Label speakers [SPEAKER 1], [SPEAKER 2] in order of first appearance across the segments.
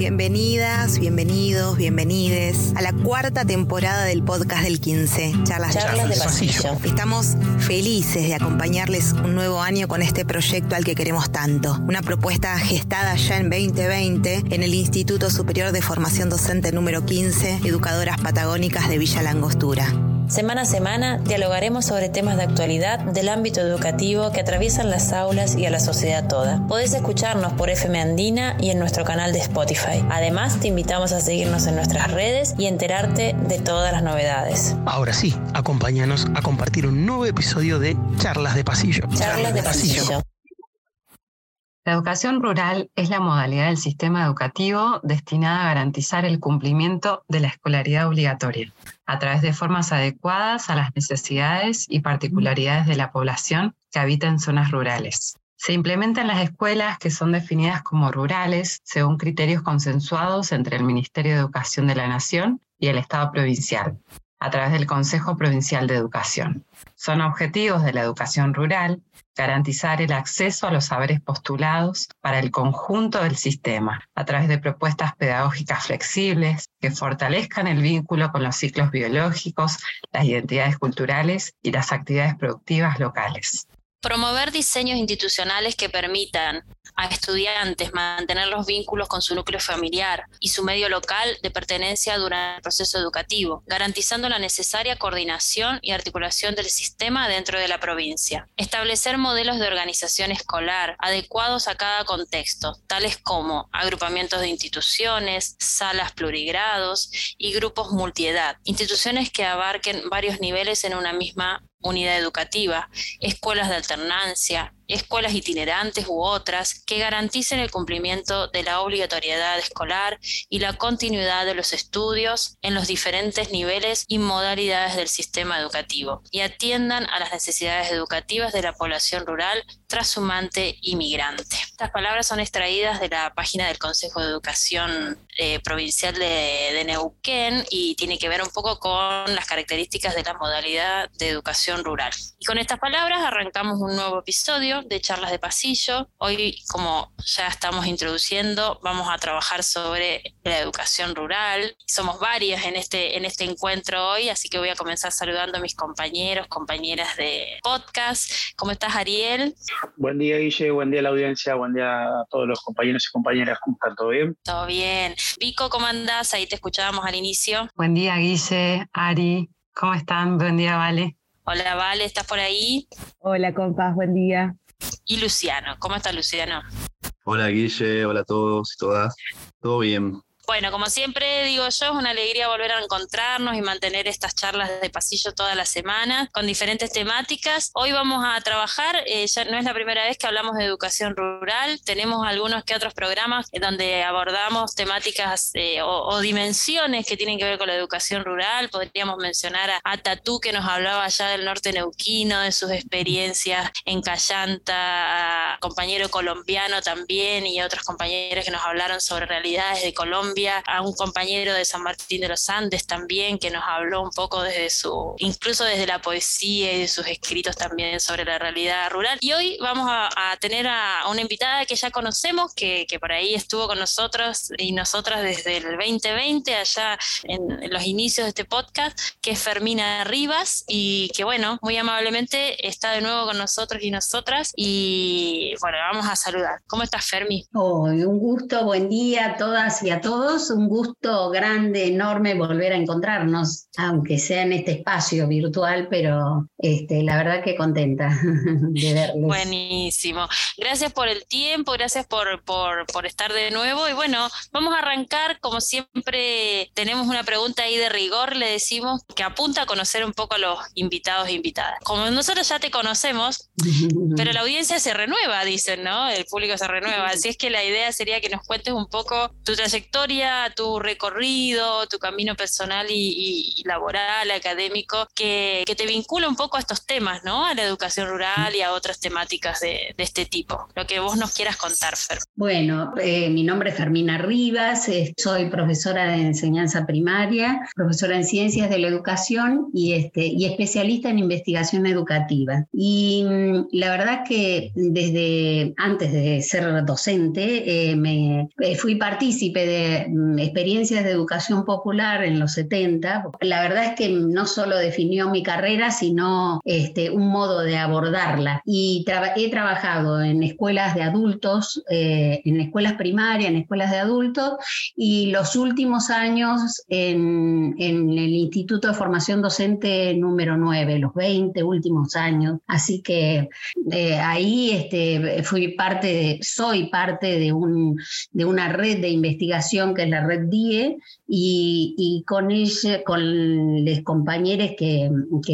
[SPEAKER 1] Bienvenidas, bienvenidos, bienvenides a la cuarta temporada del podcast del 15, Charlas,
[SPEAKER 2] Charlas de Pasillo.
[SPEAKER 1] Estamos felices de acompañarles un nuevo año con este proyecto al que queremos tanto. Una propuesta gestada ya en 2020 en el Instituto Superior de Formación Docente número 15, Educadoras Patagónicas de Villa Langostura.
[SPEAKER 2] Semana a semana dialogaremos sobre temas de actualidad del ámbito educativo que atraviesan las aulas y a la sociedad toda. Podés escucharnos por FM Andina y en nuestro canal de Spotify. Además, te invitamos a seguirnos en nuestras redes y enterarte de todas las novedades.
[SPEAKER 3] Ahora sí, acompáñanos a compartir un nuevo episodio de Charlas de Pasillo.
[SPEAKER 2] Charlas de Pasillo.
[SPEAKER 4] La educación rural es la modalidad del sistema educativo destinada a garantizar el cumplimiento de la escolaridad obligatoria a través de formas adecuadas a las necesidades y particularidades de la población que habita en zonas rurales. Se implementan las escuelas que son definidas como rurales según criterios consensuados entre el Ministerio de Educación de la Nación y el Estado provincial, a través del Consejo Provincial de Educación. Son objetivos de la educación rural garantizar el acceso a los saberes postulados para el conjunto del sistema, a través de propuestas pedagógicas flexibles que fortalezcan el vínculo con los ciclos biológicos, las identidades culturales y las actividades productivas locales.
[SPEAKER 2] Promover diseños institucionales que permitan a estudiantes mantener los vínculos con su núcleo familiar y su medio local de pertenencia durante el proceso educativo, garantizando la necesaria coordinación y articulación del sistema dentro de la provincia. Establecer modelos de organización escolar adecuados a cada contexto, tales como agrupamientos de instituciones, salas plurigrados y grupos multiedad, instituciones que abarquen varios niveles en una misma unidad educativa, escuelas de alternancia, escuelas itinerantes u otras que garanticen el cumplimiento de la obligatoriedad escolar y la continuidad de los estudios en los diferentes niveles y modalidades del sistema educativo y atiendan a las necesidades educativas de la población rural trashumante y migrante. Estas palabras son extraídas de la página del Consejo de Educación eh, Provincial de, de Neuquén y tiene que ver un poco con las características de la modalidad de educación rural. Y con estas palabras arrancamos un nuevo episodio de charlas de pasillo. Hoy, como ya estamos introduciendo, vamos a trabajar sobre la educación rural. Somos varias en este, en este encuentro hoy, así que voy a comenzar saludando a mis compañeros, compañeras de podcast. ¿Cómo estás, Ariel?
[SPEAKER 5] Buen día, Guille, buen día a la audiencia, buen día a todos los compañeros y compañeras. ¿Cómo están? ¿Todo bien?
[SPEAKER 2] Todo bien. Vico, ¿cómo andás? Ahí te escuchábamos al inicio.
[SPEAKER 4] Buen día, Guille, Ari, ¿cómo están? Buen día, Vale.
[SPEAKER 2] Hola, Vale, ¿estás por ahí?
[SPEAKER 6] Hola, compas, buen día
[SPEAKER 2] y Luciano. ¿Cómo está Luciano?
[SPEAKER 7] Hola Guille, hola a todos y todas. ¿Todo bien?
[SPEAKER 2] Bueno, como siempre digo yo, es una alegría volver a encontrarnos y mantener estas charlas de pasillo toda la semana con diferentes temáticas. Hoy vamos a trabajar, eh, ya no es la primera vez que hablamos de educación rural, tenemos algunos que otros programas donde abordamos temáticas eh, o, dimensiones que tienen que ver con la educación rural. Podríamos mencionar a, a Tatú que nos hablaba allá del norte neuquino, de sus experiencias en Callanta, a compañero colombiano también y otros compañeros que nos hablaron sobre realidades de Colombia a un compañero de San Martín de los Andes también que nos habló un poco desde su, incluso desde la poesía y de sus escritos también sobre la realidad rural. Y hoy vamos a, tener a, una invitada que ya conocemos, que, que, por ahí estuvo con nosotros y nosotras desde el 2020, allá en, los inicios de este podcast, que es Fermina Rivas y que bueno, muy amablemente está de nuevo con nosotros y nosotras y bueno, vamos a saludar. ¿Cómo estás, Fermi?
[SPEAKER 6] Oh, un gusto, buen día a todas y a todos un gusto grande, enorme volver a encontrarnos, aunque sea en este espacio virtual, pero este, la verdad que contenta de verles.
[SPEAKER 2] Buenísimo. Gracias por el tiempo, gracias por, por, por estar de nuevo. Y bueno, vamos a arrancar, como siempre tenemos una pregunta ahí de rigor, le decimos que apunta a conocer un poco a los invitados e invitadas. Como nosotros ya te conocemos, pero la audiencia se renueva, dicen, ¿no? El público se renueva. Así es que la idea sería que nos cuentes un poco tu trayectoria tu recorrido, tu camino personal y, laboral, académico, que, te vincula un poco a estos temas, ¿no? A la educación rural y a otras temáticas de, este tipo. Lo que vos nos quieras contar, Fer.
[SPEAKER 6] Bueno, eh, mi nombre es Fermina Rivas, eh, soy profesora de enseñanza primaria, profesora en ciencias de la educación y, este, y especialista en investigación educativa. Y mm, la verdad que desde antes de ser docente, eh, me, fui partícipe de experiencias de educación popular en los 70. La verdad es que no solo definió mi carrera, sino este, un modo de abordarla. Y he trabajado en escuelas de adultos, eh, en escuelas primarias, en escuelas de adultos, y los últimos años en, el Instituto de Formación Docente número 9, los 20 últimos años. Así que eh, ahí este, fui parte, soy parte de una red de investigación que es la red DIE, y, con ella, con los compañeros que,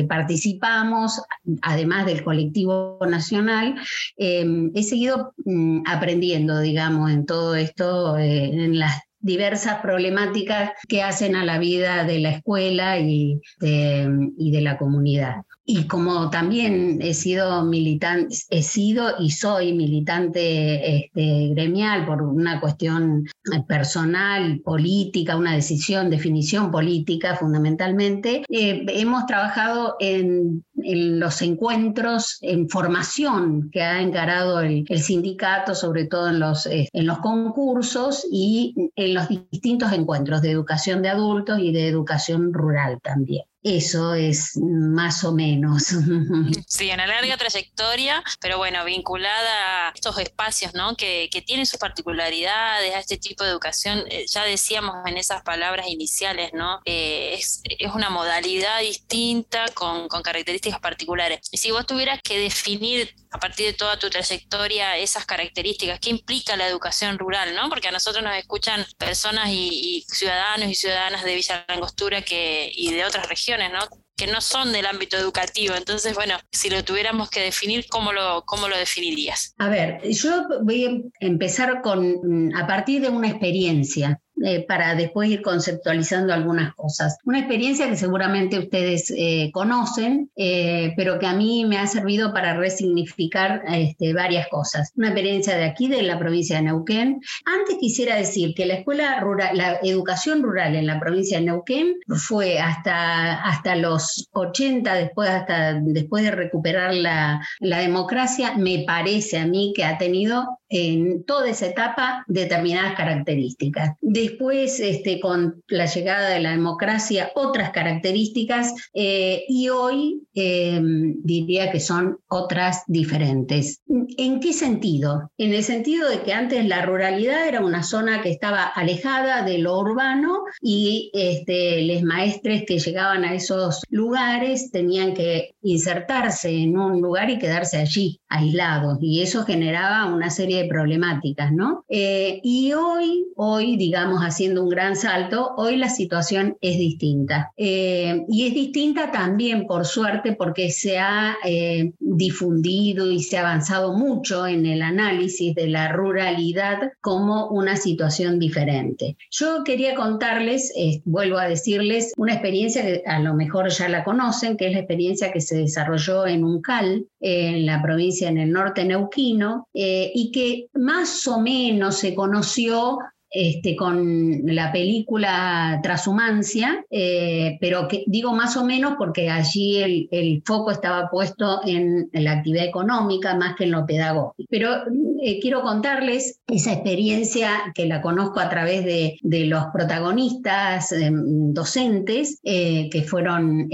[SPEAKER 6] participamos, además del colectivo nacional, em, he seguido mm, aprendiendo, digamos, en todo esto, eh, en las diversas problemáticas que hacen a la vida de la escuela y de la comunidad y como también he sido militante, he sido y soy militante este, gremial por una cuestión personal, política, una decisión, definición política fundamentalmente, eh, hemos trabajado en, los encuentros, en formación que ha encarado el, sindicato, sobre todo en los, eh, en los concursos y en los distintos encuentros de educación de adultos y de educación rural también. Eso es más o menos.
[SPEAKER 2] Sí, una larga trayectoria, pero bueno, vinculada a estos espacios, ¿no? Que, que tienen sus particularidades, a este tipo de educación. Eh, ya decíamos en esas palabras iniciales, ¿no? Eh, es, es, una modalidad distinta con, con características particulares. Y si vos tuvieras que definir a partir de toda tu trayectoria esas características, qué implica la educación rural, ¿no? Porque a nosotros nos escuchan personas y, ciudadanos y ciudadanas de Villa Langostura que, y de otras regiones, ¿no? que no son del ámbito educativo. Entonces, bueno, si lo tuviéramos que definir, ¿cómo lo, cómo lo definirías?
[SPEAKER 6] A ver, yo voy a empezar con, a partir de una experiencia. Eh, para después ir conceptualizando algunas cosas. Una experiencia que seguramente ustedes eh, conocen, eh, pero que a mí me ha servido para resignificar este, varias cosas. Una experiencia de aquí, de la provincia de Neuquén. Antes quisiera decir que la escuela rural, la educación rural en la provincia de Neuquén fue hasta, hasta los 80, después, hasta, después de recuperar la, la democracia, me parece a mí que ha tenido en toda esa etapa determinadas características. Después, este, con la llegada de la democracia, otras características eh, y hoy eh, diría que son otras diferentes. ¿En qué sentido? En el sentido de que antes la ruralidad era una zona que estaba alejada de lo urbano y este, los maestres que llegaban a esos lugares tenían que insertarse en un lugar y quedarse allí, aislados, y eso generaba una serie de problemáticas, ¿no? Eh, y hoy, hoy, digamos, haciendo un gran salto, hoy la situación es distinta. Eh, y es distinta también, por suerte, porque se ha eh, difundido y se ha avanzado mucho en el análisis de la ruralidad como una situación diferente. Yo quería contarles, vuelvo a decirles, una experiencia que a lo mejor ya la conocen, que es la experiencia que se desarrolló en Uncal, en la provincia en el norte neuquino, y que más o menos se conoció este, con la película Trashumancia, eh, pero que digo más o menos porque allí el, foco estaba puesto en, la actividad económica más que en lo pedagógico. Pero eh, quiero contarles esa experiencia que la conozco a través de, los protagonistas eh, docentes, que fueron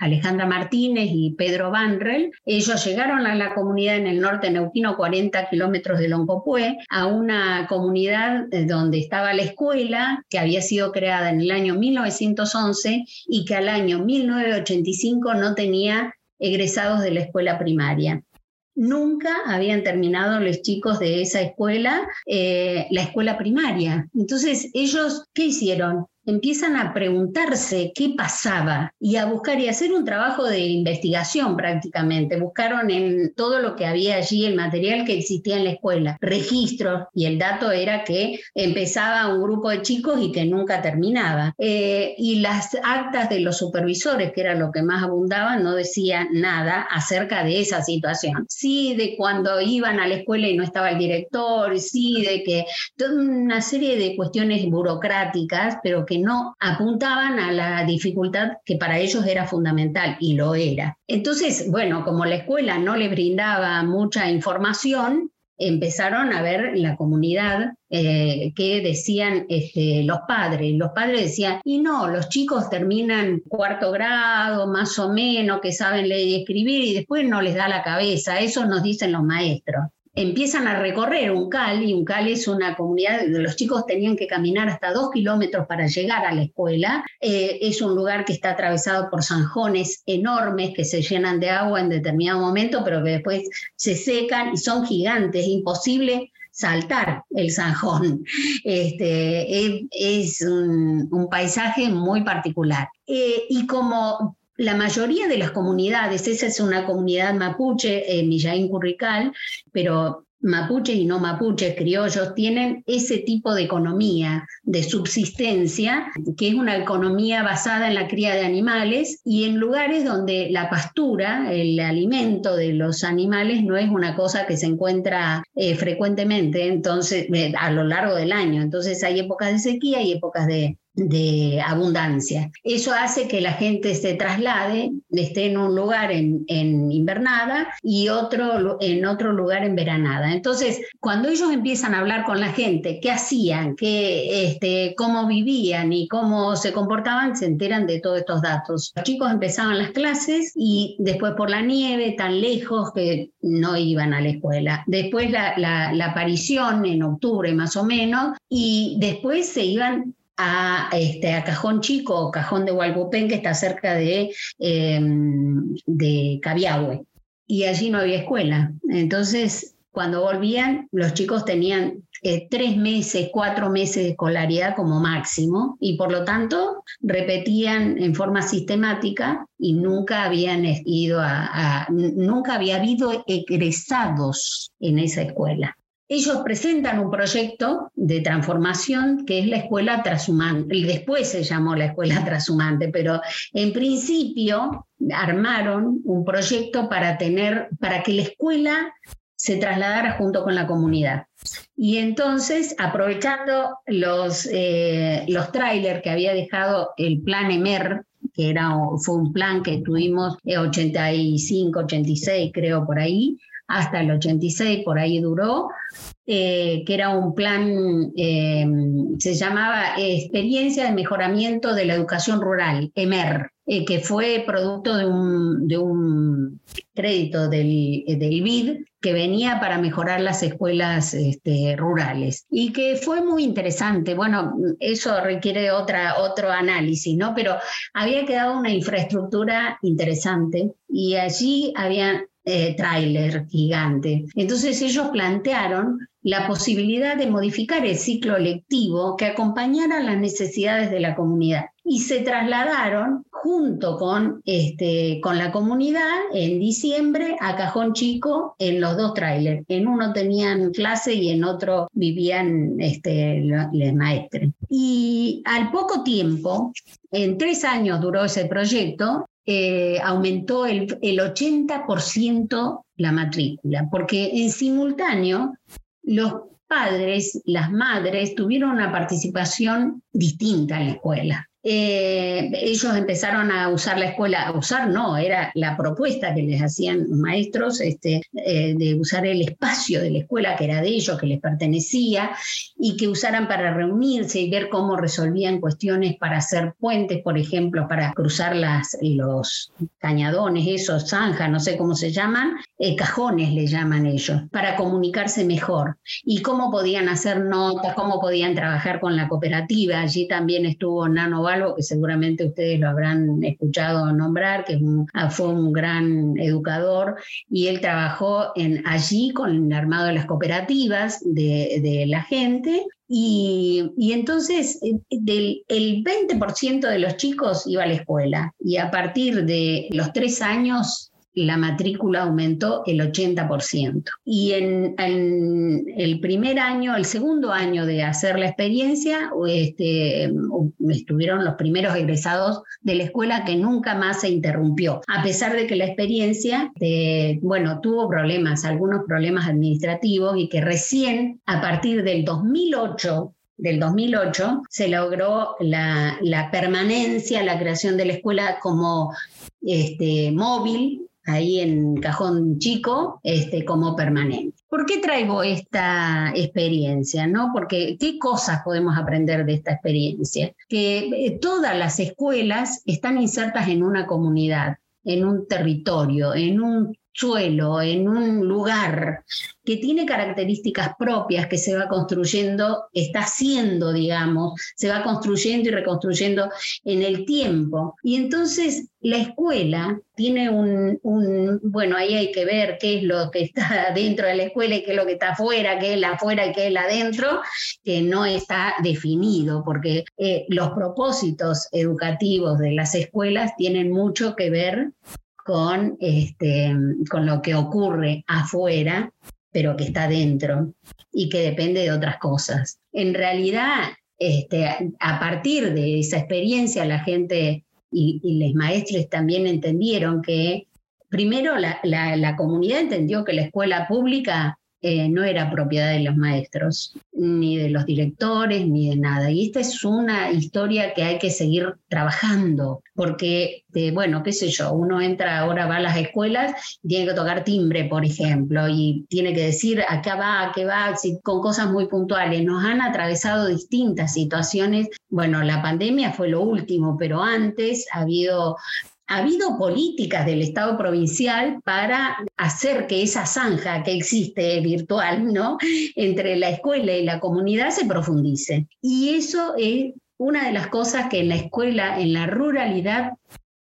[SPEAKER 6] Alejandra Martínez y Pedro Banrel. Ellos llegaron a la comunidad en el norte neuquino, 40 kilómetros de Loncopué, a una comunidad donde donde estaba la escuela, que había sido creada en el año 1911 y que al año 1985 no tenía egresados de la escuela primaria. Nunca habían terminado los chicos de esa escuela eh, la escuela primaria. Entonces, ellos, ¿qué hicieron? Empiezan a preguntarse qué pasaba y a buscar y hacer un trabajo de investigación prácticamente. Buscaron en todo lo que había allí, el material que existía en la escuela, registros, y el dato era que empezaba un grupo de chicos y que nunca terminaba. Eh, y las actas de los supervisores, que era lo que más abundaba, no decían nada acerca de esa situación. Sí, de cuando iban a la escuela y no estaba el director, sí, de que toda una serie de cuestiones burocráticas, pero que no apuntaban a la dificultad que para ellos era fundamental y lo era. Entonces, bueno, como la escuela no le brindaba mucha información, empezaron a ver la comunidad eh, que decían este, los padres. Los padres decían, y no, los chicos terminan cuarto grado, más o menos, que saben leer y escribir, y después no les da la cabeza. Eso nos dicen los maestros empiezan a recorrer un cal, y un cal es una comunidad donde los chicos tenían que caminar hasta dos kilómetros para llegar a la escuela. Eh, es un lugar que está atravesado por zanjones enormes que se llenan de agua en determinado momento, pero que después se secan y son gigantes, imposible saltar el zanjón. Este, es, un, paisaje muy particular. Eh, y como la mayoría de las comunidades, esa es una comunidad mapuche Millaín Currical, pero mapuches y no mapuches, criollos, tienen ese tipo de economía de subsistencia, que es una economía basada en la cría de animales y en lugares donde la pastura, el alimento de los animales, no es una cosa que se encuentra eh, frecuentemente entonces, eh, a lo largo del año. Entonces hay épocas de sequía y épocas de, de abundancia. Eso hace que la gente se traslade, esté en un lugar en, invernada y otro en otro lugar en veranada. Entonces, cuando ellos empiezan a hablar con la gente, qué hacían, qué, este, cómo vivían y cómo se comportaban, se enteran de todos estos datos. Los chicos empezaban las clases y después por la nieve, tan lejos que no iban a la escuela. Después la aparición en octubre más o menos y después se iban a, este, a Cajón Chico o Cajón de Hualpupén, que está cerca de, em, de Cabiahue. Y allí no había escuela. Entonces, cuando volvían, los chicos tenían eh, tres meses, cuatro meses de escolaridad como máximo y por lo tanto repetían en forma sistemática y nunca habían ido a nunca había habido egresados en esa escuela ellos presentan un proyecto de transformación que es la escuela transhumante. Después se llamó la escuela transhumante, pero en principio armaron un proyecto para tener, para que la escuela se trasladara junto con la comunidad. Y entonces, aprovechando los, eh, los trailers que había dejado el plan EMER, que era, fue un plan que tuvimos en 85, 86, creo, por ahí, hasta el 86, por ahí duró, eh, que era un plan, eh, se llamaba Experiencia de Mejoramiento de la Educación Rural, EMER, eh, que fue producto de un, de un crédito del, del, BID que venía para mejorar las escuelas este, rurales y que fue muy interesante. Bueno, eso requiere otra, otro análisis, ¿no? Pero había quedado una infraestructura interesante y allí había eh, tráiler gigante. Entonces ellos plantearon la posibilidad de modificar el ciclo lectivo que acompañara las necesidades de la comunidad y se trasladaron junto con, este, con la comunidad en diciembre a Cajón Chico en los dos trailers. En uno tenían clase y en otro vivían este, los maestres. Y al poco tiempo, en tres años duró ese proyecto, eh, aumentó el, el 80% la matrícula, porque en simultáneo los padres, las madres tuvieron una participación distinta en la escuela. Eh, ellos empezaron a usar la escuela, a usar no, era la propuesta que les hacían maestros este, eh, de usar el espacio de la escuela que era de ellos, que les pertenecía, y que usaran para reunirse y ver cómo resolvían cuestiones para hacer puentes, por ejemplo, para cruzar las, los cañadones, esos zanjas, no sé cómo se llaman, eh, cajones le llaman ellos, para comunicarse mejor, y cómo podían hacer notas, cómo podían trabajar con la cooperativa. Allí también estuvo Nano algo que seguramente ustedes lo habrán escuchado nombrar, que ah, fue un gran educador y él trabajó allí con el armado de las cooperativas de, la gente Y, entonces eh, el 20% de los chicos iba a la escuela y a partir de los tres años la matrícula aumentó el 80%. Y en, el primer año, el segundo año de hacer la experiencia, este, estuvieron los primeros egresados de la escuela que nunca más se interrumpió, a pesar de que la experiencia, de, bueno, tuvo problemas, algunos problemas administrativos y que recién a partir del 2008 del 2008 se logró la, la, permanencia, la creación de la escuela como este, móvil ahí en Cajón Chico este, como permanente. ¿Por qué traigo esta experiencia? ¿no? Porque qué cosas podemos aprender de esta experiencia. Que eh, todas las escuelas están insertas en una comunidad, en un territorio, en un suelo, en un lugar que tiene características propias que se va construyendo, está haciendo, digamos, se va construyendo y reconstruyendo en el tiempo. Y entonces la escuela tiene un, bueno, ahí hay que ver qué es lo que está dentro de la escuela y qué es lo que está afuera, qué es la afuera y qué es la adentro, que no está definido, porque eh, los propósitos educativos de las escuelas tienen mucho que ver con, este, con lo que ocurre afuera, pero que está dentro y que depende de otras cosas. En realidad, este, a partir de esa experiencia, la gente y, los maestros también entendieron que, primero, la, la comunidad entendió que la escuela pública eh, no era propiedad de los maestros, ni de los directores, ni de nada. Y esta es una historia que hay que seguir trabajando, porque, eh, bueno, qué sé yo, uno entra, ahora va a las escuelas, tiene que tocar timbre, por ejemplo, y tiene que decir acá va, acá va, con cosas muy puntuales. Nos han atravesado distintas situaciones. Bueno, la pandemia fue lo último, pero antes ha habido ha habido políticas del Estado provincial para hacer que esa zanja que existe virtual, ¿no? Entre la escuela y la comunidad se profundice. Y eso es una de las cosas que en la escuela, en la ruralidad,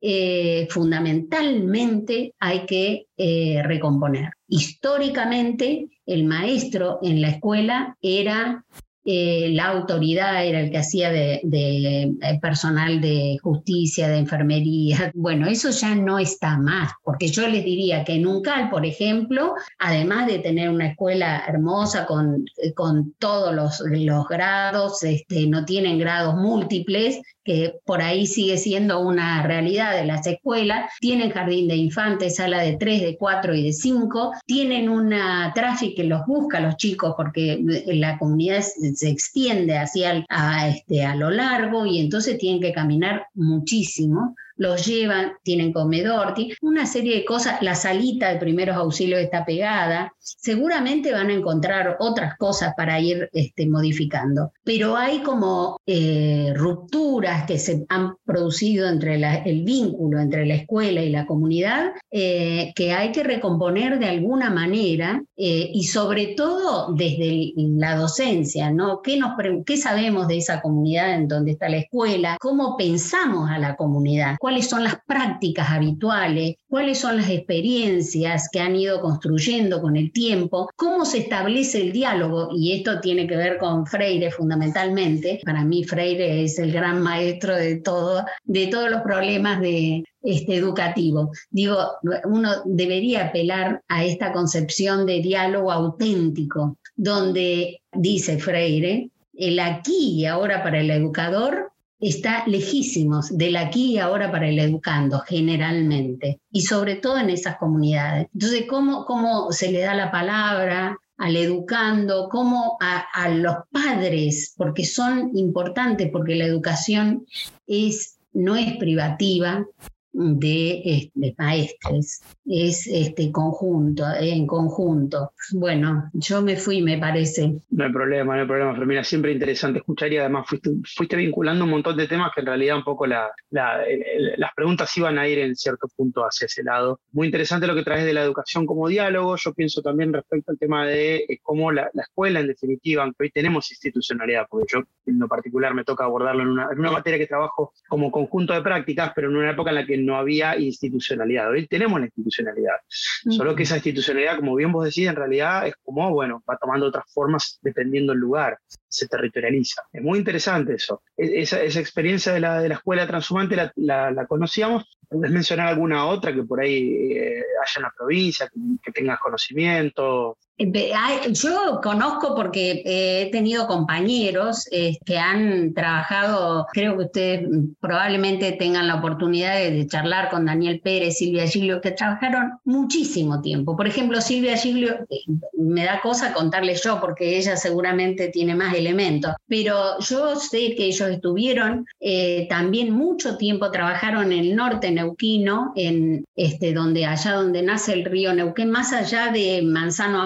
[SPEAKER 6] eh, fundamentalmente hay que eh, recomponer. Históricamente, el maestro en la escuela era eh, la autoridad era el que hacía de, eh, personal de justicia, de enfermería. Bueno, eso ya no está más, porque yo les diría que en UNCAL, por ejemplo, además de tener una escuela hermosa con, con todos los, los grados, este, no tienen grados múltiples, que por ahí sigue siendo una realidad de las escuelas, tienen jardín de infantes, sala de 3, de 4 y de 5, tienen una tráfico que los busca los chicos porque la comunidad se extiende hacia a, este, a lo largo y entonces tienen que caminar muchísimo los llevan, tienen comedor, una serie de cosas, la salita de primeros auxilios está pegada, seguramente van a encontrar otras cosas para ir este, modificando, pero hay como eh, rupturas que se han producido entre el vínculo entre la escuela y la comunidad eh, que hay que recomponer de alguna manera eh, y sobre todo desde la docencia, ¿no? ¿Qué, nos, ¿Qué sabemos de esa comunidad en donde está la escuela? ¿Cómo pensamos a la comunidad? Cuáles son las prácticas habituales, cuáles son las experiencias que han ido construyendo con el tiempo, cómo se establece el diálogo, y esto tiene que ver con Freire fundamentalmente. Para mí Freire es el gran maestro de todo, de todos los problemas de, este, educativo. Digo, uno debería apelar a esta concepción de diálogo auténtico, donde, dice Freire, el aquí y ahora para el educador está lejísimos del aquí y ahora para el educando, generalmente, y sobre todo en esas comunidades. Entonces, ¿cómo, cómo se le da la palabra al educando, cómo a, a los padres, porque son importantes, porque la educación es, no es privativa, de, de, maestres, es este conjunto, en conjunto. Bueno, yo me fui, me parece.
[SPEAKER 5] No hay problema, no hay problema, Fermina, siempre interesante escuchar y además fuiste, vinculando un montón de temas que en realidad un poco la, las preguntas iban a ir en cierto punto hacia ese lado. Muy interesante lo que traes de la educación como diálogo, yo pienso también respecto al tema de eh, cómo la, escuela en definitiva, aunque hoy tenemos institucionalidad, porque yo en lo particular me toca abordarlo en una, en una materia que trabajo como conjunto de prácticas, pero en una época en la que no había institucionalidad. Hoy tenemos la institucionalidad, solo que esa institucionalidad, como bien vos decís, en realidad es como, bueno, va tomando otras formas dependiendo del lugar, se territorializa. Es muy interesante eso. E, esa, esa experiencia de la, de la escuela transhumante la, la, conocíamos. ¿Puedes mencionar alguna otra que por ahí eh, haya en la provincia, que, que tengas conocimiento?
[SPEAKER 6] Yo conozco porque he tenido compañeros eh, que han trabajado, creo que ustedes probablemente tengan la oportunidad de, charlar con Daniel Pérez, Silvia Giglio, que trabajaron muchísimo tiempo. Por ejemplo, Silvia Giglio, eh, me da cosa contarles yo porque ella seguramente tiene más elementos, pero yo sé que ellos estuvieron eh, también mucho tiempo, trabajaron en el norte neuquino, en este, donde allá donde nace el río Neuquén, más allá de Manzano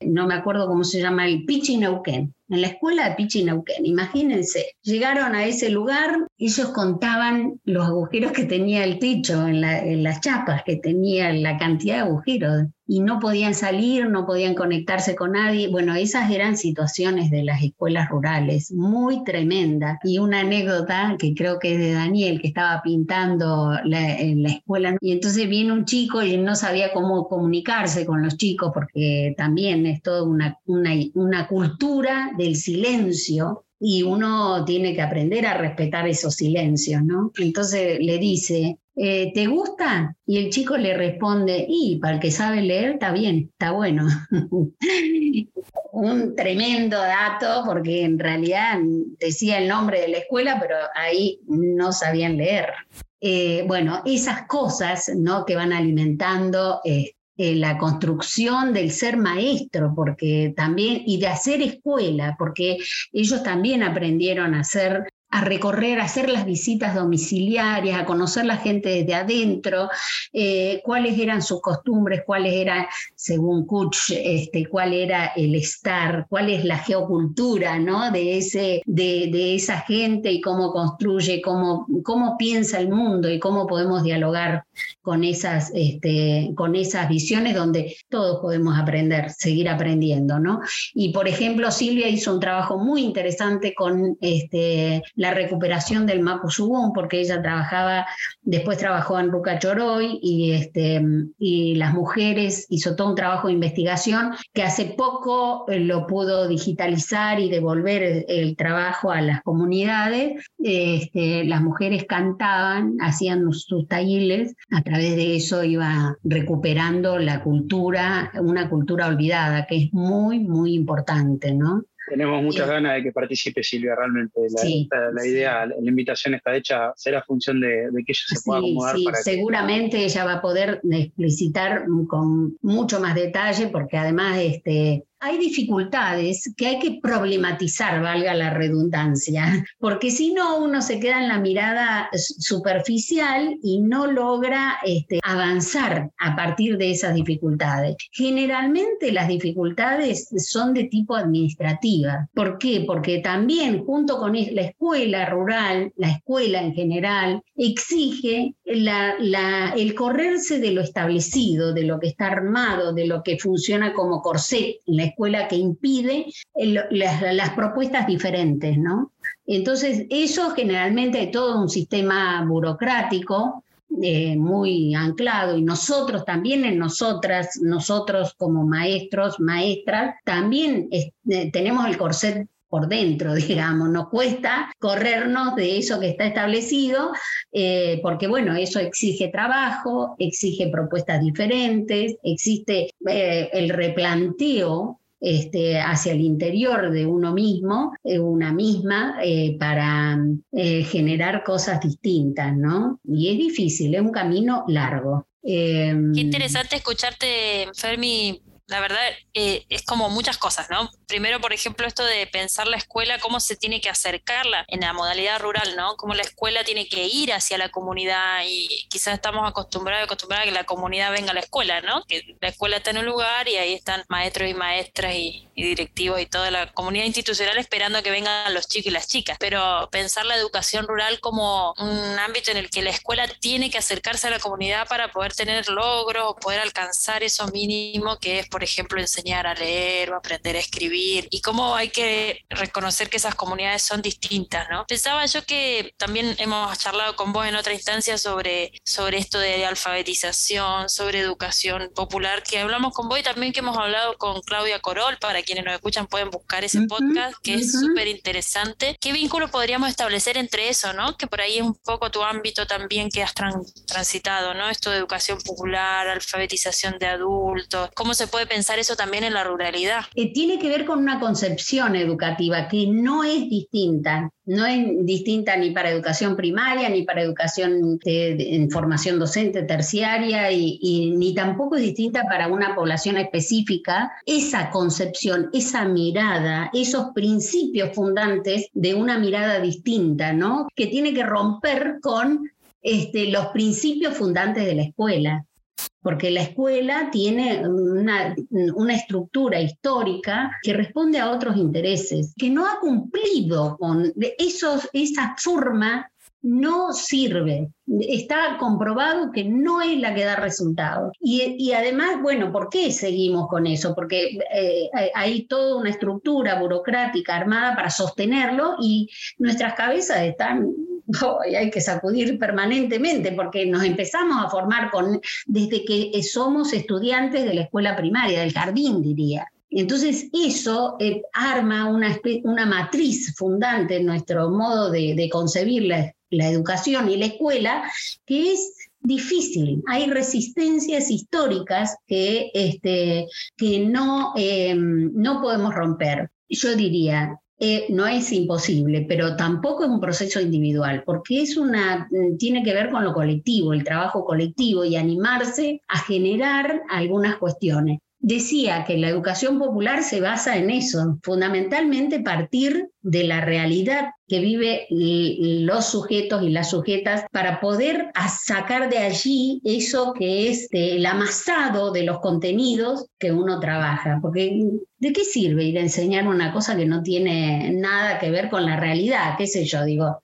[SPEAKER 6] No me acuerdo cómo se llama, el Pichinauquén, en la escuela de Pichinauquén. Imagínense, llegaron a ese lugar, ellos contaban los agujeros que tenía el techo, en, en las chapas que tenía, la cantidad de agujeros y no podían salir, no podían conectarse con nadie. Bueno, esas eran situaciones de las escuelas rurales, muy tremenda. Y una anécdota que creo que es de Daniel, que estaba pintando en la escuela, y entonces viene un chico y no sabía cómo comunicarse con los chicos, porque también es toda una, una, una cultura del silencio y uno tiene que aprender a respetar esos silencios, ¿no? Entonces le dice, eh, ¿te gusta? Y el chico le responde, y para el que sabe leer, está bien, está bueno. Un tremendo dato, porque en realidad decía el nombre de la escuela, pero ahí no sabían leer. Eh, bueno, esas cosas ¿no? que van alimentando eh, la construcción del ser maestro, porque también, y de hacer escuela, porque ellos también aprendieron a hacer a recorrer, a hacer las visitas domiciliarias, a conocer la gente desde adentro, eh, cuáles eran sus costumbres, cuáles eran, según Kuch, este, cuál era el estar, cuál es la geocultura ¿no? de, ese, de, de esa gente y cómo construye, cómo, cómo piensa el mundo y cómo podemos dialogar con esas, este, con esas visiones donde todos podemos aprender, seguir aprendiendo. ¿no? Y por ejemplo, Silvia hizo un trabajo muy interesante con este, la recuperación del Mapu porque ella trabajaba, después trabajó en Ruca Choroy y, este, y las mujeres hizo todo un trabajo de investigación que hace poco eh, lo pudo digitalizar y devolver el, trabajo a las comunidades. Este, las mujeres cantaban, hacían sus talleres, a través de eso iba recuperando la cultura, una cultura olvidada, que es muy, muy importante, ¿no?
[SPEAKER 5] Tenemos muchas ganas de que participe Silvia, realmente. La, idea, la invitación está hecha, será función de, que ella se pueda acomodar.
[SPEAKER 6] Sí, seguramente ella va a poder explicitar con mucho más detalle, porque además este, hay dificultades que hay que problematizar, valga la redundancia, porque si no uno se queda en la mirada superficial y no logra este, avanzar a partir de esas dificultades. Generalmente las dificultades son de tipo administrativa. ¿Por qué? Porque también junto con la escuela rural, la escuela en general, exige el correrse de lo establecido, de lo que está armado, de lo que funciona como corset en la escuela que impide las, propuestas diferentes, ¿no? Entonces, eso generalmente hay todo un sistema burocrático eh, muy anclado y nosotros también en nosotras, nosotros como maestros, maestras, también eh, tenemos el corset por dentro, digamos, nos cuesta corrernos de eso que está establecido, eh, porque bueno, eso exige trabajo, exige propuestas diferentes, existe el replanteo este, hacia el interior de uno mismo, eh, una misma, eh, para eh, generar cosas distintas, ¿no? Y es difícil, es un camino largo.
[SPEAKER 2] Qué interesante escucharte, Fermi, la verdad eh, es como muchas cosas, ¿no? Primero, por ejemplo, esto de pensar la escuela, cómo se tiene que acercarla en la modalidad rural, ¿no? Cómo la escuela tiene que ir hacia la comunidad y quizás estamos acostumbrados, acostumbrados a que la comunidad venga a la escuela, ¿no? Que la escuela está en un lugar y ahí están maestros y maestras y, directivos y toda la comunidad institucional esperando que vengan los chicos y las chicas. Pero pensar la educación rural como un ámbito en el que la escuela tiene que acercarse a la comunidad para poder tener logros, poder alcanzar eso mínimo que es, por por ejemplo, enseñar a leer o aprender a escribir y cómo hay que reconocer que esas comunidades son distintas, ¿no? Pensaba yo que también hemos charlado con vos en otra instancia sobre, sobre esto de alfabetización, sobre educación popular, que hablamos con vos y también que hemos hablado con Claudia Corol, para quienes nos escuchan pueden buscar ese podcast, que es súper interesante. ¿Qué vínculo podríamos establecer entre eso, ¿no? Que por ahí es un poco tu ámbito también que has transitado, ¿no? Esto de educación popular, alfabetización de adultos, ¿cómo se puede pensar eso también en la ruralidad?
[SPEAKER 6] Eh, tiene que ver con una concepción educativa que no es distinta, no es distinta ni para educación primaria, ni para educación en formación docente terciaria, y, ni tampoco es distinta para una población específica. Esa concepción, esa mirada, esos principios fundantes de una mirada distinta, ¿no? Que tiene que romper con este, los principios fundantes de la escuela porque la escuela tiene una, estructura histórica que responde a otros intereses, que no ha cumplido con esos, esa forma no sirve. Está comprobado que no es la que da resultados. Y, además, bueno, ¿por qué seguimos con eso? Porque eh, hay toda una estructura burocrática armada para sostenerlo y nuestras cabezas están y hay que sacudir permanentemente porque nos empezamos a formar con, desde que somos estudiantes de la escuela primaria, del jardín diría. Entonces eso eh, arma una, una, matriz fundante en nuestro modo de, concebir la, educación y la escuela que es difícil. Hay resistencias históricas que, este, que no, eh, no podemos romper. Yo diría, eh, no es imposible, pero tampoco es un proceso individual, porque es una, mm, tiene que ver con lo colectivo, el trabajo colectivo y animarse a generar algunas cuestiones decía que la educación popular se basa en eso, fundamentalmente partir de la realidad que viven los sujetos y las sujetas para poder sacar de allí eso que es el amasado de los contenidos que uno trabaja. Porque ¿de qué sirve ir a enseñar una cosa que no tiene nada que ver con la realidad? ¿Qué sé yo? Digo,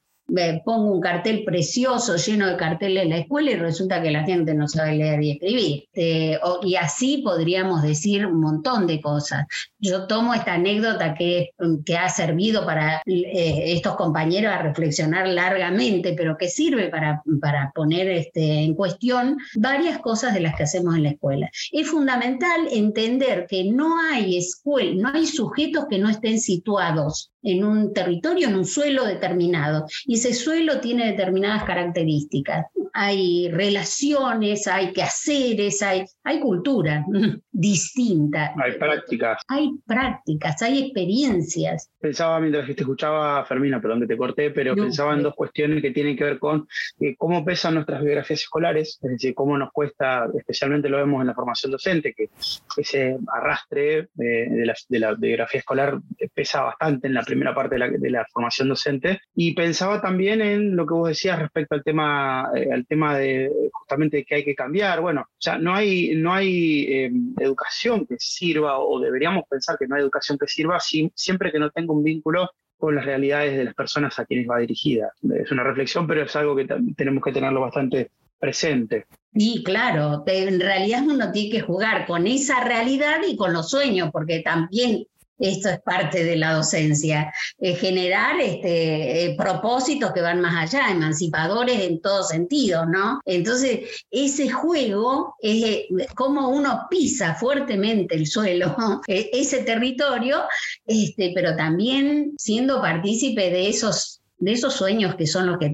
[SPEAKER 6] pongo un cartel precioso lleno de carteles en la escuela y resulta que la gente no sabe leer y escribir. Este, y así podríamos decir un montón de cosas. Yo tomo esta anécdota que, que ha servido para eh, estos compañeros a reflexionar largamente, pero que sirve para, para poner este, en cuestión varias cosas de las que hacemos en la escuela. Es fundamental entender que no hay escuela, no hay sujetos que no estén situados en un territorio, en un suelo determinado. Ese suelo tiene determinadas características. Hay relaciones, hay quehaceres, hay, hay cultura distinta.
[SPEAKER 5] Hay prácticas.
[SPEAKER 6] Hay prácticas, hay experiencias.
[SPEAKER 5] Pensaba mientras que te escuchaba, Fermina, perdón que te corté, pero pensaba en dos cuestiones que tienen que ver con eh, cómo pesan nuestras biografías escolares, es decir, cómo nos cuesta, especialmente lo vemos en la formación docente, que ese arrastre eh, de, la, de, la, biografía escolar pesa bastante en la primera parte de la, de la, formación docente. Y pensaba también en lo que vos decías respecto al tema, eh, al tema de justamente que hay que cambiar. Bueno, o sea, no hay, no hay eh, educación que sirva o deberíamos pensar que no hay educación que sirva siempre que no tenga un vínculo con las realidades de las personas a quienes va dirigida. Es una reflexión, pero es algo que tenemos que tenerlo bastante presente.
[SPEAKER 6] Y claro, en realidad uno tiene que jugar con esa realidad y con los sueños, porque también esto es parte de la docencia, generar este, eh, propósitos que van más allá, emancipadores en todo sentido, ¿no? Entonces, ese juego es eh, como uno pisa fuertemente el suelo, e, ese territorio, este, pero también siendo partícipe de esos de esos sueños que son los que,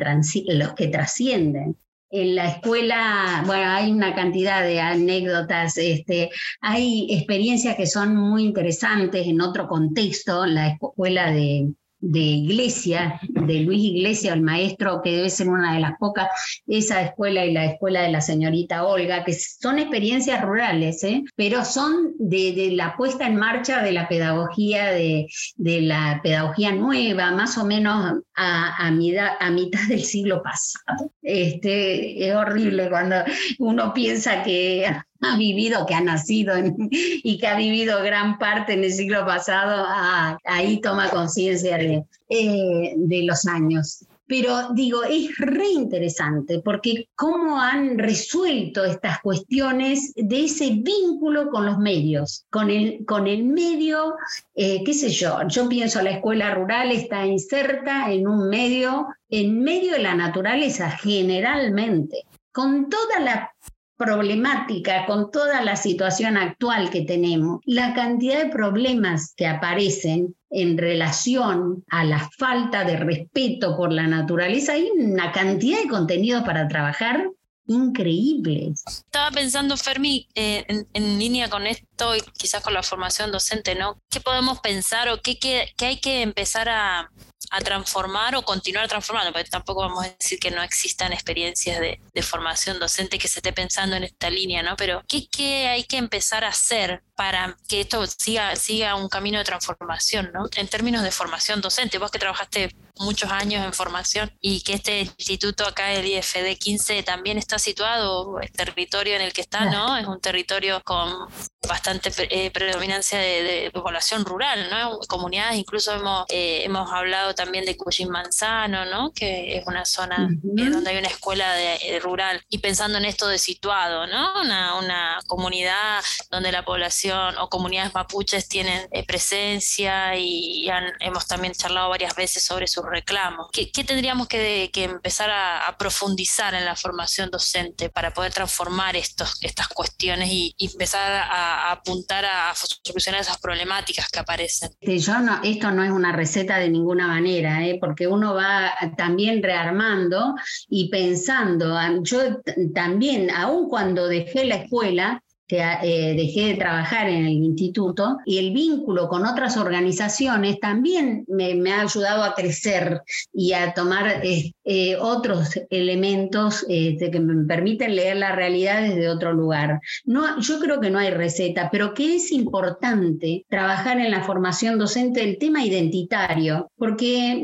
[SPEAKER 6] los que trascienden en la escuela, bueno, hay una cantidad de anécdotas, este, hay experiencias que son muy interesantes en otro contexto, la escuela de, de Iglesia, de Luis Iglesia, el maestro que debe ser una de las pocas, esa escuela y la escuela de la señorita Olga, que son experiencias rurales, ¿eh? pero son de, la puesta en marcha de la pedagogía, de, la pedagogía nueva, más o menos a, a, mitad del siglo pasado. Este, es horrible cuando uno piensa que ha vivido, que ha nacido y que ha vivido gran parte en el siglo pasado, ah, ahí toma conciencia de, eh, de los años. pero digo, es re interesante porque cómo han resuelto estas cuestiones de ese vínculo con los medios, con el, con el medio, eh, qué sé yo, yo pienso la escuela rural está inserta en un medio, en medio de la naturaleza generalmente, con toda la problemática, con toda la situación actual que tenemos, la cantidad de problemas que aparecen en relación a la falta de respeto por la naturaleza, hay una cantidad de contenido para trabajar increíble.
[SPEAKER 2] Estaba pensando, Fermi, eh, en, línea con esto y quizás con la formación docente, ¿no? ¿Qué podemos pensar o qué, qué hay que empezar a, a transformar o continuar transformando, porque tampoco vamos a decir que no existan experiencias de, formación docente que se esté pensando en esta línea, ¿no? Pero ¿qué, ¿qué, hay que empezar a hacer para que esto siga, siga un camino de transformación, ¿no? En términos de formación docente, vos que trabajaste muchos años en formación y que este instituto acá, el IFD 15, también está situado, el territorio en el que está, ¿no? Es un territorio con bastante eh, predominancia de, población rural, ¿no? Comunidades, incluso hemos, eh, hemos hablado también de Cuyin Manzano, ¿no? Que es una zona eh, donde hay una escuela de, rural. Y pensando en esto de situado, ¿no? Una, una comunidad donde la población o comunidades mapuches tienen presencia y, hemos también charlado varias veces sobre reclamos. ¿Qué, tendríamos que, empezar a, profundizar en la formación docente para poder transformar estos, estas cuestiones y, empezar a, apuntar a, solucionar esas problemáticas que aparecen?
[SPEAKER 6] Yo no, esto no es una receta de ninguna manera, ¿eh? porque uno va también rearmando y pensando. Yo también, aun cuando dejé la escuela, que eh, dejé de trabajar en el instituto y el vínculo con otras organizaciones también me, ha ayudado a crecer y a tomar eh, eh, otros elementos que me permiten leer la realidad desde otro lugar. No, yo creo que no hay receta, pero que es importante trabajar en la formación docente del tema identitario, porque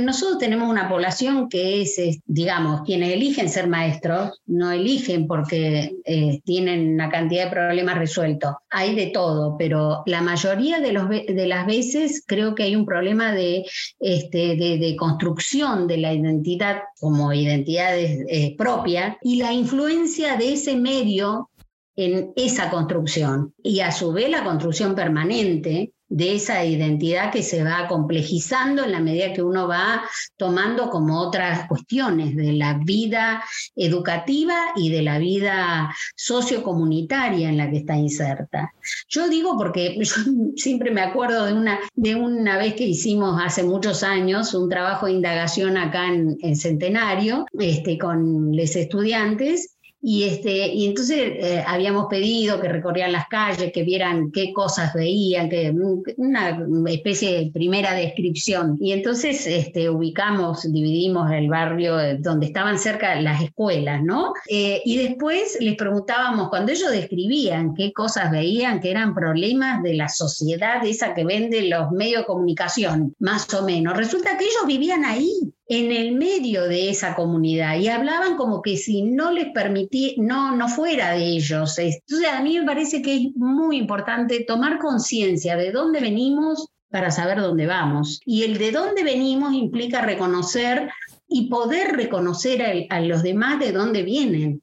[SPEAKER 6] nosotros tenemos una población que es, digamos, quienes eligen ser maestros, no eligen porque tienen una cantidad de problemas resueltos. Hay de todo, pero la mayoría de, los, de las veces creo que hay un problema de, este, de, construcción de la identidad como identidad eh, propia y la influencia de ese medio en esa construcción y a su vez la construcción permanente de esa identidad que se va complejizando en la medida que uno va tomando como otras cuestiones de la vida educativa y de la vida sociocomunitaria en la que está inserta. Yo digo porque yo siempre me acuerdo de una, de una vez que hicimos hace muchos años un trabajo de indagación acá en, en Centenario este, con los estudiantes y, este, y entonces eh, habíamos pedido que recorrieran las calles, que vieran qué cosas veían, que, una especie de primera descripción. Y entonces este, ubicamos, dividimos el barrio donde estaban cerca las escuelas, ¿no? Eh, y después les preguntábamos, cuando ellos describían qué cosas veían, que eran problemas de la sociedad, esa que vende los medios de comunicación, más o menos, resulta que ellos vivían ahí en el medio de esa comunidad y hablaban como que si no les permitía, no, no fuera de ellos. Entonces a mí me parece que es muy importante tomar conciencia de dónde venimos para saber dónde vamos. Y el de dónde venimos implica reconocer y poder reconocer a, los demás de dónde vienen.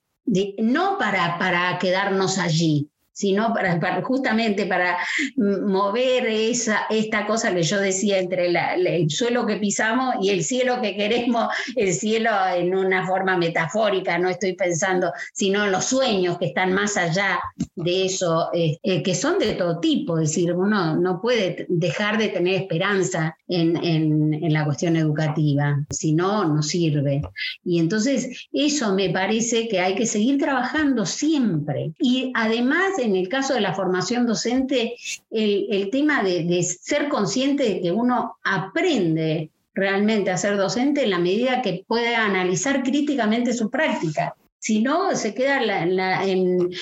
[SPEAKER 6] no para, para quedarnos allí, sino para, justamente para mover esa, esta cosa que yo decía entre el suelo que pisamos y el cielo que queremos, el cielo en una forma metafórica, no estoy pensando, sino en los sueños que están más allá de eso, eh, eh, que son de todo tipo, es decir, uno no puede dejar de tener esperanza en, en la cuestión educativa, si no, no sirve. Y entonces eso me parece que hay que seguir trabajando siempre. Y además, en el caso de la formación docente, el, tema de, ser consciente de que uno aprende realmente a ser docente en la medida que puede analizar críticamente su práctica. Si no, se queda en,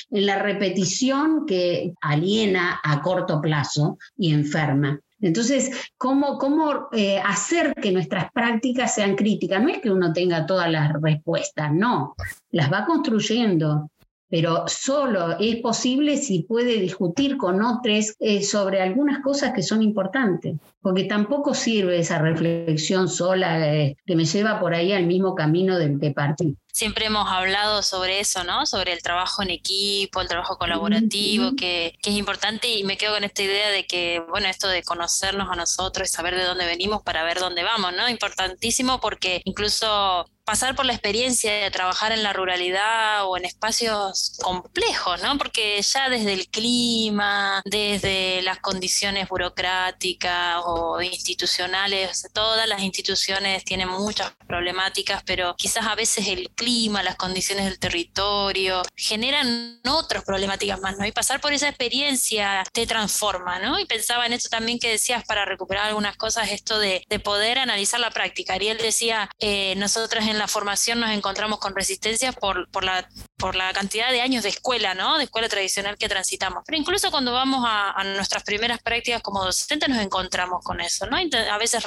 [SPEAKER 6] la, repetición que aliena a corto plazo y enferma. Entonces, ¿cómo, cómo eh, hacer que nuestras prácticas sean críticas? No es que uno tenga todas las respuestas, no, las va construyendo pero solo es posible si puede discutir con otros eh, sobre algunas cosas que son importantes, porque tampoco sirve esa reflexión sola eh, que me lleva por ahí al mismo camino del que partí
[SPEAKER 2] siempre hemos hablado sobre eso, ¿no? Sobre el trabajo en equipo, el trabajo colaborativo, que, que, es importante y me quedo con esta idea de que, bueno, esto de conocernos a nosotros y saber de dónde venimos para ver dónde vamos, ¿no? Importantísimo porque incluso pasar por la experiencia de trabajar en la ruralidad o en espacios complejos, ¿no? Porque ya desde el clima, desde las condiciones burocráticas o institucionales, todas las instituciones tienen muchas problemáticas, pero quizás a veces el clima, las condiciones del territorio generan otras problemáticas más, ¿no? Y pasar por esa experiencia te transforma, ¿no? Y pensaba en esto también que decías para recuperar algunas cosas, esto de, poder analizar la práctica. Ariel decía, eh, nosotras en la formación nos encontramos con resistencias por, por, la, por la cantidad de años de escuela, ¿no? De escuela tradicional que transitamos. Pero incluso cuando vamos a, nuestras primeras prácticas como docentes nos encontramos con eso, ¿no? A veces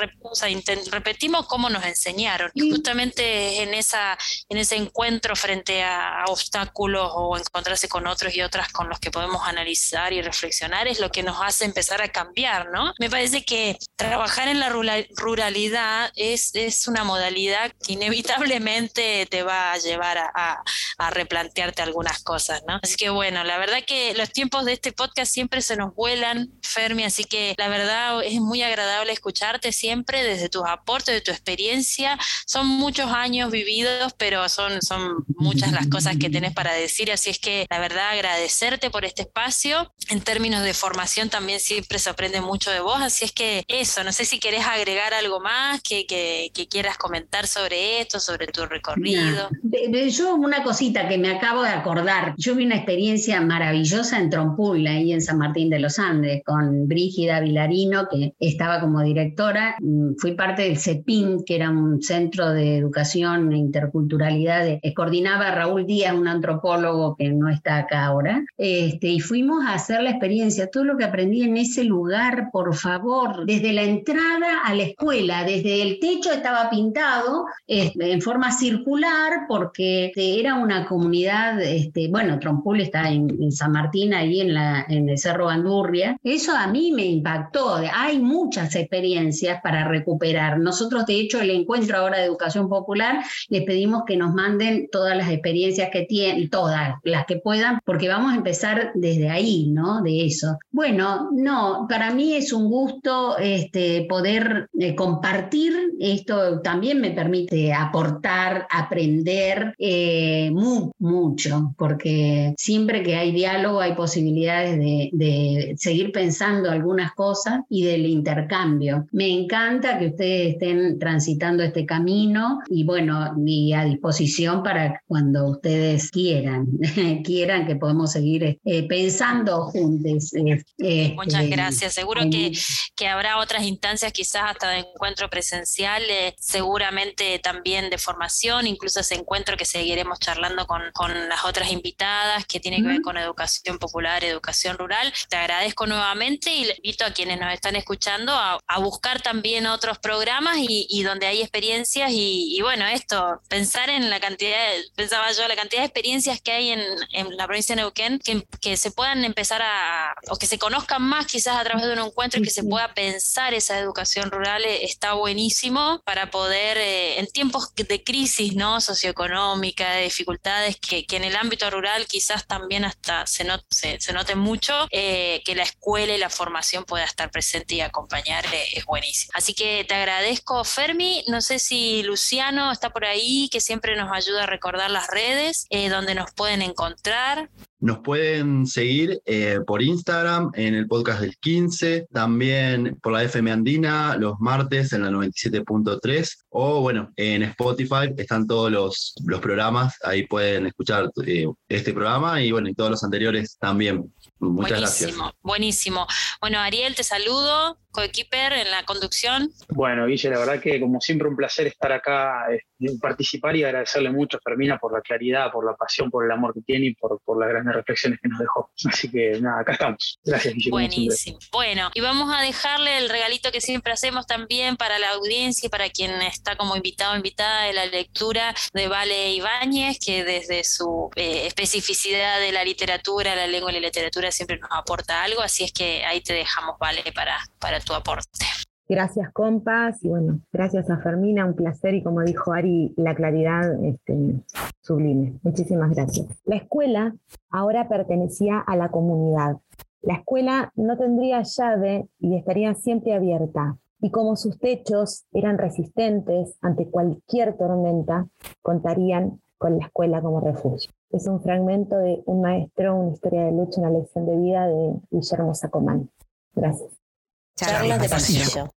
[SPEAKER 2] repetimos cómo nos enseñaron. Y justamente en, esa, en ese encuentro frente a, obstáculos o encontrarse con otros y otras con los que podemos analizar y reflexionar es lo que nos hace empezar a cambiar, ¿no? Me parece que trabajar en la ruralidad es, es una modalidad que inevitablemente te va a llevar a, replantearte algunas cosas, ¿no? Así que bueno, la verdad que los tiempos de este podcast siempre se nos vuelan, Fermi, así que la verdad es muy agradable escucharte siempre desde tus aportes, de tu experiencia. Son muchos años vividos, pero son, son muchas las cosas que tenés para decir, así es que la verdad agradecerte por este espacio. En términos de formación también siempre se aprende mucho de vos, así es que eso, no sé si querés agregar algo más que, que, que quieras comentar sobre esto, sobre tu recorrido.
[SPEAKER 6] yo una cosita que me acabo de acordar, yo vi una experiencia maravillosa en Trompul, ahí en San Martín de los Andes, con Brígida Vilarino, que estaba como directora. Mm, fui parte del CEPIN, que era un centro de educación e interculturalidad, que coordinaba Raúl Díaz, un antropólogo que no está acá ahora, este, y fuimos a hacer la experiencia, todo lo que aprendí en ese lugar, por favor, desde la entrada a la escuela, desde el techo estaba pintado, este, en forma circular porque era una comunidad, este, bueno, Trompul está en, San Martín, ahí en, el Cerro Bandurria. Eso a mí me impactó. Hay muchas experiencias para recuperar. Nosotros, de hecho, el encuentro ahora de educación popular, les pedimos que nos manden todas las experiencias que tienen, todas las que puedan, porque vamos a empezar desde ahí, ¿no? De eso. Bueno, no, para mí es un gusto este, poder eh, compartir. Esto también me permite aportar aprender eh, mucho, porque siempre que hay diálogo hay posibilidades de, seguir pensando algunas cosas y del intercambio. Me encanta que ustedes estén transitando este camino y bueno, y a disposición para cuando ustedes quieran, quieran que podemos seguir eh, pensando juntos.
[SPEAKER 2] Este, Muchas gracias. Seguro que, que habrá otras instancias, quizás hasta de encuentro presencial, seguramente también de formación, incluso ese encuentro que seguiremos charlando con, con las otras invitadas que tiene que ver con educación popular, educación rural. Te agradezco nuevamente y le invito a quienes nos están escuchando a, a buscar también otros programas y, y donde hay experiencias y, y, bueno, esto, pensar en la cantidad, pensaba yo, la cantidad de experiencias que hay en, en la provincia de Neuquén que, que, se puedan empezar a, o que se conozcan más quizás a través de un encuentro y que se pueda pensar esa educación rural, eh, está buenísimo para poder eh, en tiempos de crisis ¿no? socioeconómica, de dificultades que, que, en el ámbito rural quizás también hasta se, note, mucho, eh, que la escuela y la formación pueda estar presente y acompañar eh, es buenísimo. Así que te agradezco, Fermi. No sé si Luciano está por ahí, que siempre nos ayuda a recordar las redes, eh, donde nos pueden encontrar.
[SPEAKER 7] Nos pueden seguir eh, por Instagram en el podcast del 15, también por la FM Andina los martes en la 97.3 o bueno, en Spotify están todos los, los programas, ahí pueden escuchar eh, este programa y bueno, y todos los anteriores también. Muchas
[SPEAKER 2] buenísimo,
[SPEAKER 7] gracias.
[SPEAKER 2] Buenísimo. Bueno, Ariel, te saludo, coequiper en la conducción.
[SPEAKER 5] Bueno, Guille, la verdad que como siempre un placer estar acá, eh, participar y agradecerle mucho a Fermina por la claridad, por la pasión, por el amor que tiene y por, por la gran de reflexiones que nos dejó. Así que nada, acá estamos. Gracias, Guillermo.
[SPEAKER 2] Buenísimo. Bueno, y vamos a dejarle el regalito que siempre hacemos también para la audiencia y para quien está como invitado o invitada de la lectura de Vale Ibáñez, que desde su eh, especificidad de la literatura, la lengua y la literatura siempre nos aporta algo, así es que ahí te dejamos, Vale, para, para tu aporte.
[SPEAKER 8] Gracias, compas, y bueno, gracias a Fermina, un placer, y como dijo Ari, la claridad este, sublime. Muchísimas gracias. La escuela ahora pertenecía a la comunidad. La escuela no tendría llave y estaría siempre abierta. Y como sus techos eran resistentes ante cualquier tormenta, contarían con la escuela como refugio. Es un fragmento de Un maestro, una historia de lucha, una lección de vida de Guillermo Sacomán. Gracias.
[SPEAKER 1] Charlas de pasillo.